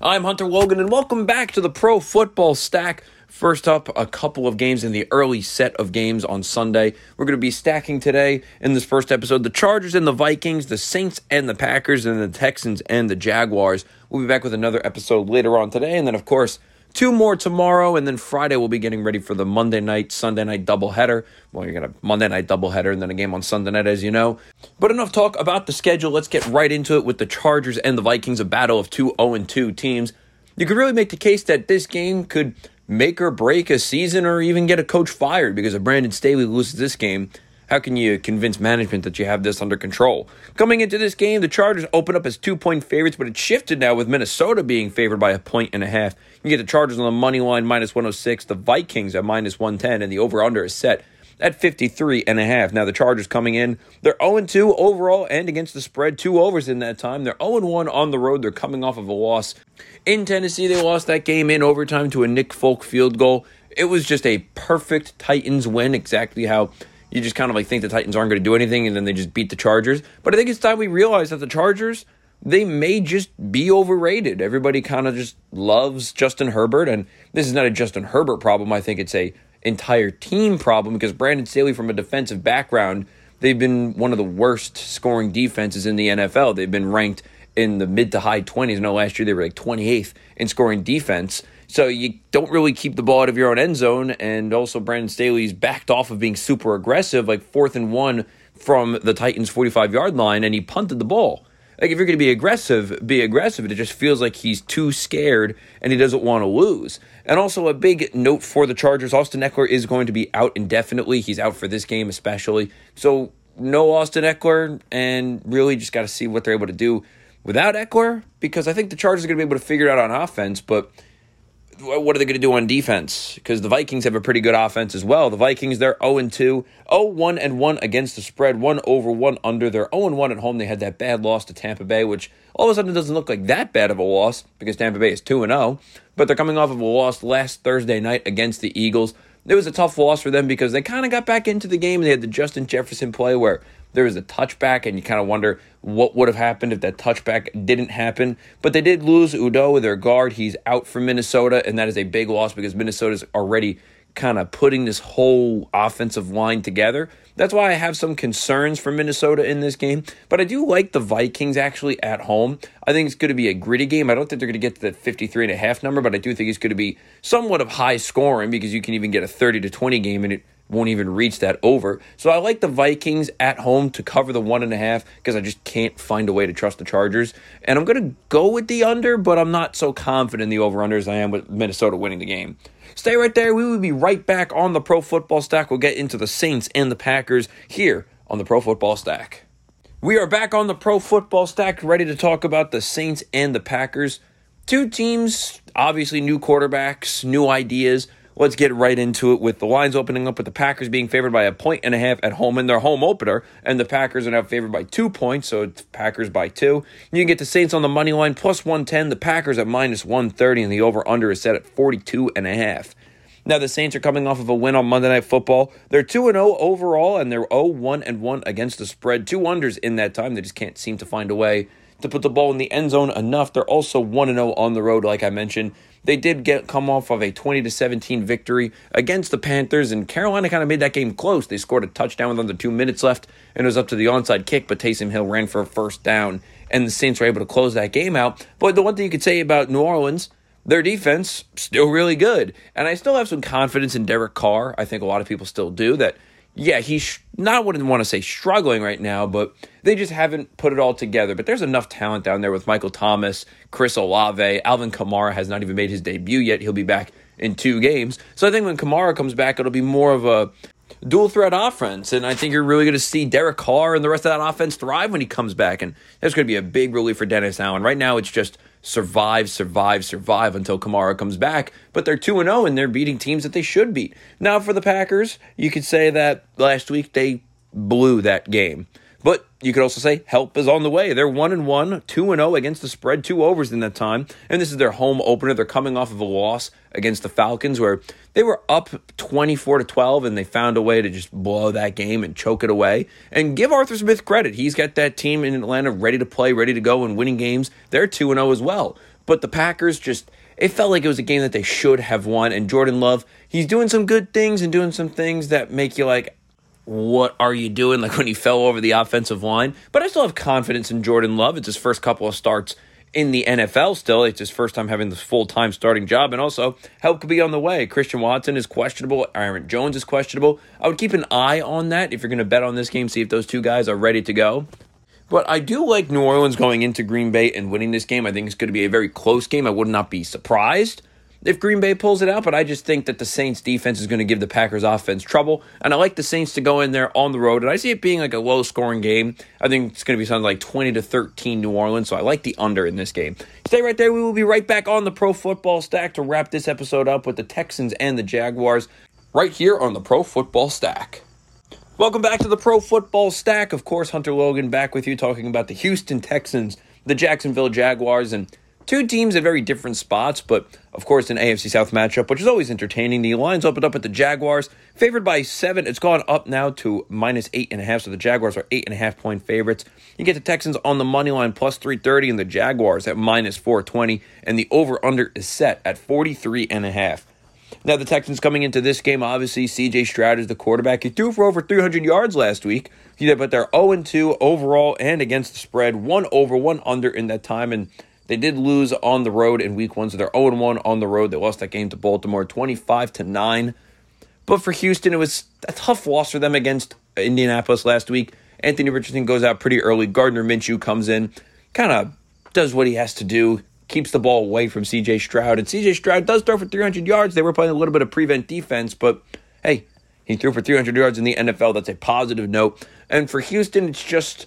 I'm Hunter Logan, and welcome back to the Pro Football Stack. First up, a couple of games in the early set of games on Sunday. We're going to be stacking today in this first episode the Chargers and the Vikings, the Saints and the Packers, and the Texans and the Jaguars. We'll be back with another episode later on today, and then, of course, two more tomorrow, and then Friday we'll be getting ready for the Monday night, Sunday night doubleheader. Well, you're gonna Monday night doubleheader, and then a game on Sunday night, as you know. But enough talk about the schedule. Let's get right into it with the Chargers and the Vikings, a battle of two 0 2 teams. You could really make the case that this game could make or break a season, or even get a coach fired because if Brandon Staley loses this game. How can you convince management that you have this under control? Coming into this game, the Chargers open up as two point favorites, but it shifted now with Minnesota being favored by a point and a half. You get the Chargers on the money line minus 106, the Vikings at minus 110, and the over under is set at 53 and a half. Now the Chargers coming in, they're 0 2 overall and against the spread, two overs in that time. They're 0 1 on the road. They're coming off of a loss in Tennessee. They lost that game in overtime to a Nick Folk field goal. It was just a perfect Titans win, exactly how you just kind of like think the Titans aren't going to do anything and then they just beat the Chargers. But I think it's time we realize that the Chargers, they may just be overrated. Everybody kind of just loves Justin Herbert and this is not a Justin Herbert problem. I think it's a entire team problem because Brandon Staley from a defensive background, they've been one of the worst scoring defenses in the NFL. They've been ranked in the mid to high 20s. No, last year they were like 28th in scoring defense. So you don't really keep the ball out of your own end zone. And also, Brandon Staley's backed off of being super aggressive, like fourth and one from the Titans' 45 yard line, and he punted the ball. Like, if you're going to be aggressive, be aggressive. It just feels like he's too scared and he doesn't want to lose. And also, a big note for the Chargers Austin Ekeler is going to be out indefinitely. He's out for this game, especially. So, no Austin Ekeler, and really just got to see what they're able to do without Ekeler because I think the Chargers are going to be able to figure it out on offense, but what are they going to do on defense? Because the Vikings have a pretty good offense as well. The Vikings, they're 0 2, 0 1 and 1 against the spread, 1 over, 1 under. They're 0 1 at home. They had that bad loss to Tampa Bay, which all of a sudden doesn't look like that bad of a loss because Tampa Bay is 2 0. But they're coming off of a loss last Thursday night against the Eagles. It was a tough loss for them because they kind of got back into the game. They had the Justin Jefferson play where there was a touchback, and you kind of wonder what would have happened if that touchback didn't happen. But they did lose Udoh, their guard. He's out for Minnesota, and that is a big loss because Minnesota's already kind of putting this whole offensive line together. That's why I have some concerns for Minnesota in this game. But I do like the Vikings actually at home. I think it's going to be a gritty game. I don't think they're going to get to that 53 and a half number, but I do think it's going to be somewhat of high scoring because you can even get a 30 to 20 game and it won't even reach that over. So I like the Vikings at home to cover the one and a half because I just can't find a way to trust the Chargers. And I'm going to go with the under, but I'm not so confident in the over under as I am with Minnesota winning the game. Stay right there. We will be right back on the Pro Football Stack. We'll get into the Saints and the Packers here on the Pro Football Stack. We are back on the Pro Football Stack, ready to talk about the Saints and the Packers. Two teams, obviously new quarterbacks, new ideas. Let's get right into it with the lines opening up with the Packers being favored by a point and a half at home in their home opener, and the Packers are now favored by two points, so it's Packers by two. You can get the Saints on the money line plus 110, the Packers at minus 130, and the over under is set at 42 and a half. Now the Saints are coming off of a win on Monday Night Football. They're 2 0 overall and they're 0 1 and 1 against the spread. Two unders in that time. They just can't seem to find a way to put the ball in the end zone enough. They're also 1 0 on the road like I mentioned. They did get come off of a 20 to 17 victory against the Panthers, and Carolina kind of made that game close. They scored a touchdown with under two minutes left, and it was up to the onside kick, but Taysom Hill ran for a first down, and the Saints were able to close that game out. But the one thing you could say about New Orleans, their defense still really good, and I still have some confidence in Derek Carr. I think a lot of people still do that yeah, he's not, I wouldn't want to say struggling right now, but they just haven't put it all together. But there's enough talent down there with Michael Thomas, Chris Olave, Alvin Kamara has not even made his debut yet. He'll be back in two games. So I think when Kamara comes back, it'll be more of a dual threat offense. And I think you're really going to see Derek Carr and the rest of that offense thrive when he comes back. And that's going to be a big relief for Dennis Allen. Right now, it's just survive, survive, survive until Kamara comes back. But they're 2 0 and they're beating teams that they should beat. Now, for the Packers, you could say that last week they blew that game. But you could also say help is on the way. They're 1 and 1, 2 and 0 against the spread, two overs in that time. And this is their home opener. They're coming off of a loss against the Falcons where they were up 24 to 12 and they found a way to just blow that game and choke it away. And give Arthur Smith credit. He's got that team in Atlanta ready to play, ready to go and winning games. They're 2 and 0 as well. But the Packers just, it felt like it was a game that they should have won. And Jordan Love, he's doing some good things and doing some things that make you like, what are you doing? Like when he fell over the offensive line. But I still have confidence in Jordan Love. It's his first couple of starts in the NFL still. It's his first time having this full time starting job. And also, help could be on the way. Christian Watson is questionable. Aaron Jones is questionable. I would keep an eye on that if you're going to bet on this game, see if those two guys are ready to go. But I do like New Orleans going into Green Bay and winning this game. I think it's going to be a very close game. I would not be surprised if Green Bay pulls it out, but I just think that the Saints defense is going to give the Packers offense trouble. And I like the Saints to go in there on the road. And I see it being like a low scoring game. I think it's going to be something like 20 to 13 New Orleans. So I like the under in this game. Stay right there. We will be right back on the Pro Football Stack to wrap this episode up with the Texans and the Jaguars right here on the Pro Football Stack. Welcome back to the Pro Football Stack. Of course, Hunter Logan back with you talking about the Houston Texans, the Jacksonville Jaguars, and Two teams at very different spots, but of course, an AFC South matchup, which is always entertaining. The Lions opened up at the Jaguars, favored by seven. It's gone up now to minus eight and a half, so the Jaguars are eight and a half point favorites. You get the Texans on the money line plus 330 and the Jaguars at minus 420, and the over under is set at 43 and a half. Now, the Texans coming into this game, obviously, CJ Stroud is the quarterback. He threw for over 300 yards last week, He did, but they're 0 2 overall and against the spread, one over, one under in that time. And they did lose on the road in week one, so they're 0 1 on the road. They lost that game to Baltimore 25 to 9. But for Houston, it was a tough loss for them against Indianapolis last week. Anthony Richardson goes out pretty early. Gardner Minshew comes in, kind of does what he has to do, keeps the ball away from CJ Stroud. And CJ Stroud does throw for 300 yards. They were playing a little bit of prevent defense, but hey, he threw for 300 yards in the NFL. That's a positive note. And for Houston, it's just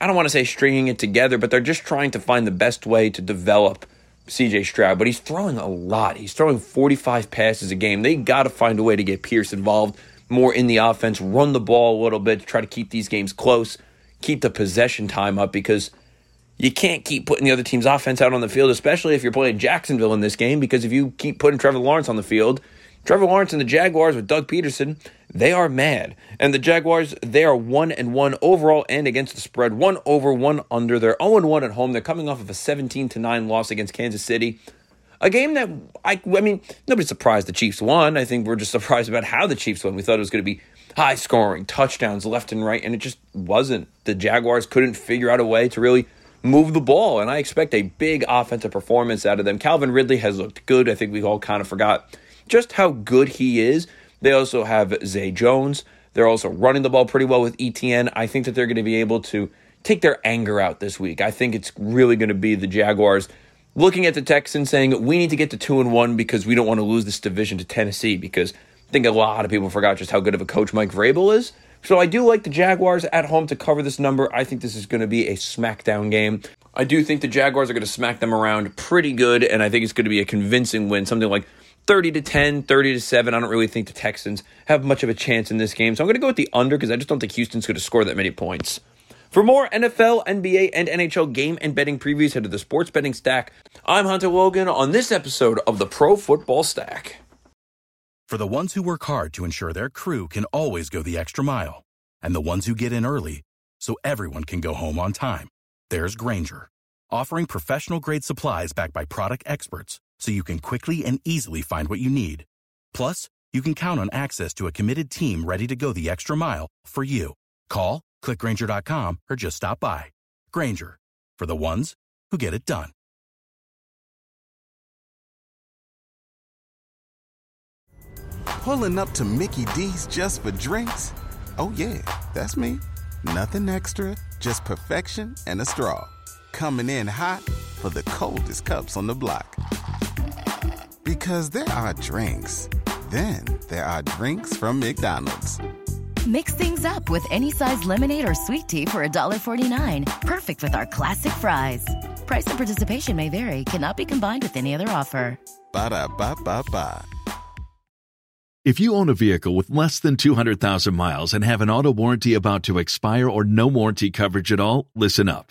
I don't want to say stringing it together, but they're just trying to find the best way to develop CJ Stroud. But he's throwing a lot. He's throwing 45 passes a game. They got to find a way to get Pierce involved more in the offense, run the ball a little bit, try to keep these games close, keep the possession time up because you can't keep putting the other team's offense out on the field, especially if you're playing Jacksonville in this game, because if you keep putting Trevor Lawrence on the field, Trevor Lawrence and the Jaguars with Doug Pederson, they are mad. And the Jaguars, they are 1 and 1 overall and against the spread. 1 over, 1 under. They're 0 1 at home. They're coming off of a 17 to 9 loss against Kansas City. A game that I I mean, nobody's surprised the Chiefs won. I think we're just surprised about how the Chiefs won. We thought it was going to be high scoring, touchdowns left and right, and it just wasn't. The Jaguars couldn't figure out a way to really move the ball, and I expect a big offensive performance out of them. Calvin Ridley has looked good. I think we all kind of forgot just how good he is. They also have Zay Jones. They're also running the ball pretty well with ETN. I think that they're going to be able to take their anger out this week. I think it's really going to be the Jaguars looking at the Texans saying, we need to get to 2 and 1 because we don't want to lose this division to Tennessee because I think a lot of people forgot just how good of a coach Mike Vrabel is. So I do like the Jaguars at home to cover this number. I think this is going to be a smackdown game. I do think the Jaguars are going to smack them around pretty good, and I think it's going to be a convincing win, something like 30 to 10, 30 to 7. I don't really think the Texans have much of a chance in this game. So I'm going to go with the under because I just don't think Houston's going to score that many points. For more NFL, NBA, and NHL game and betting previews, head to the Sports Betting Stack. I'm Hunter Logan on this episode of the Pro Football Stack. For the ones who work hard to ensure their crew can always go the extra mile, and the ones who get in early so everyone can go home on time, there's Grainger, offering professional grade supplies backed by product experts so you can quickly and easily find what you need. Plus, you can count on access to a committed team ready to go the extra mile for you. Call, clickgrainger.com, or just stop by. Grainger, for the ones who get it done. Pulling up to Mickey D's just for drinks? Oh, yeah, that's me. Nothing extra, just perfection and a straw. Coming in hot for the coldest cups on the block. Because there are drinks, then there are drinks from McDonald's. Mix things up with any size lemonade or sweet tea for $1.49. Perfect with our classic fries. Price and participation may vary, cannot be combined with any other offer. Ba da ba ba ba. If you own a vehicle with less than 200,000 miles and have an auto warranty about to expire or no warranty coverage at all, listen up.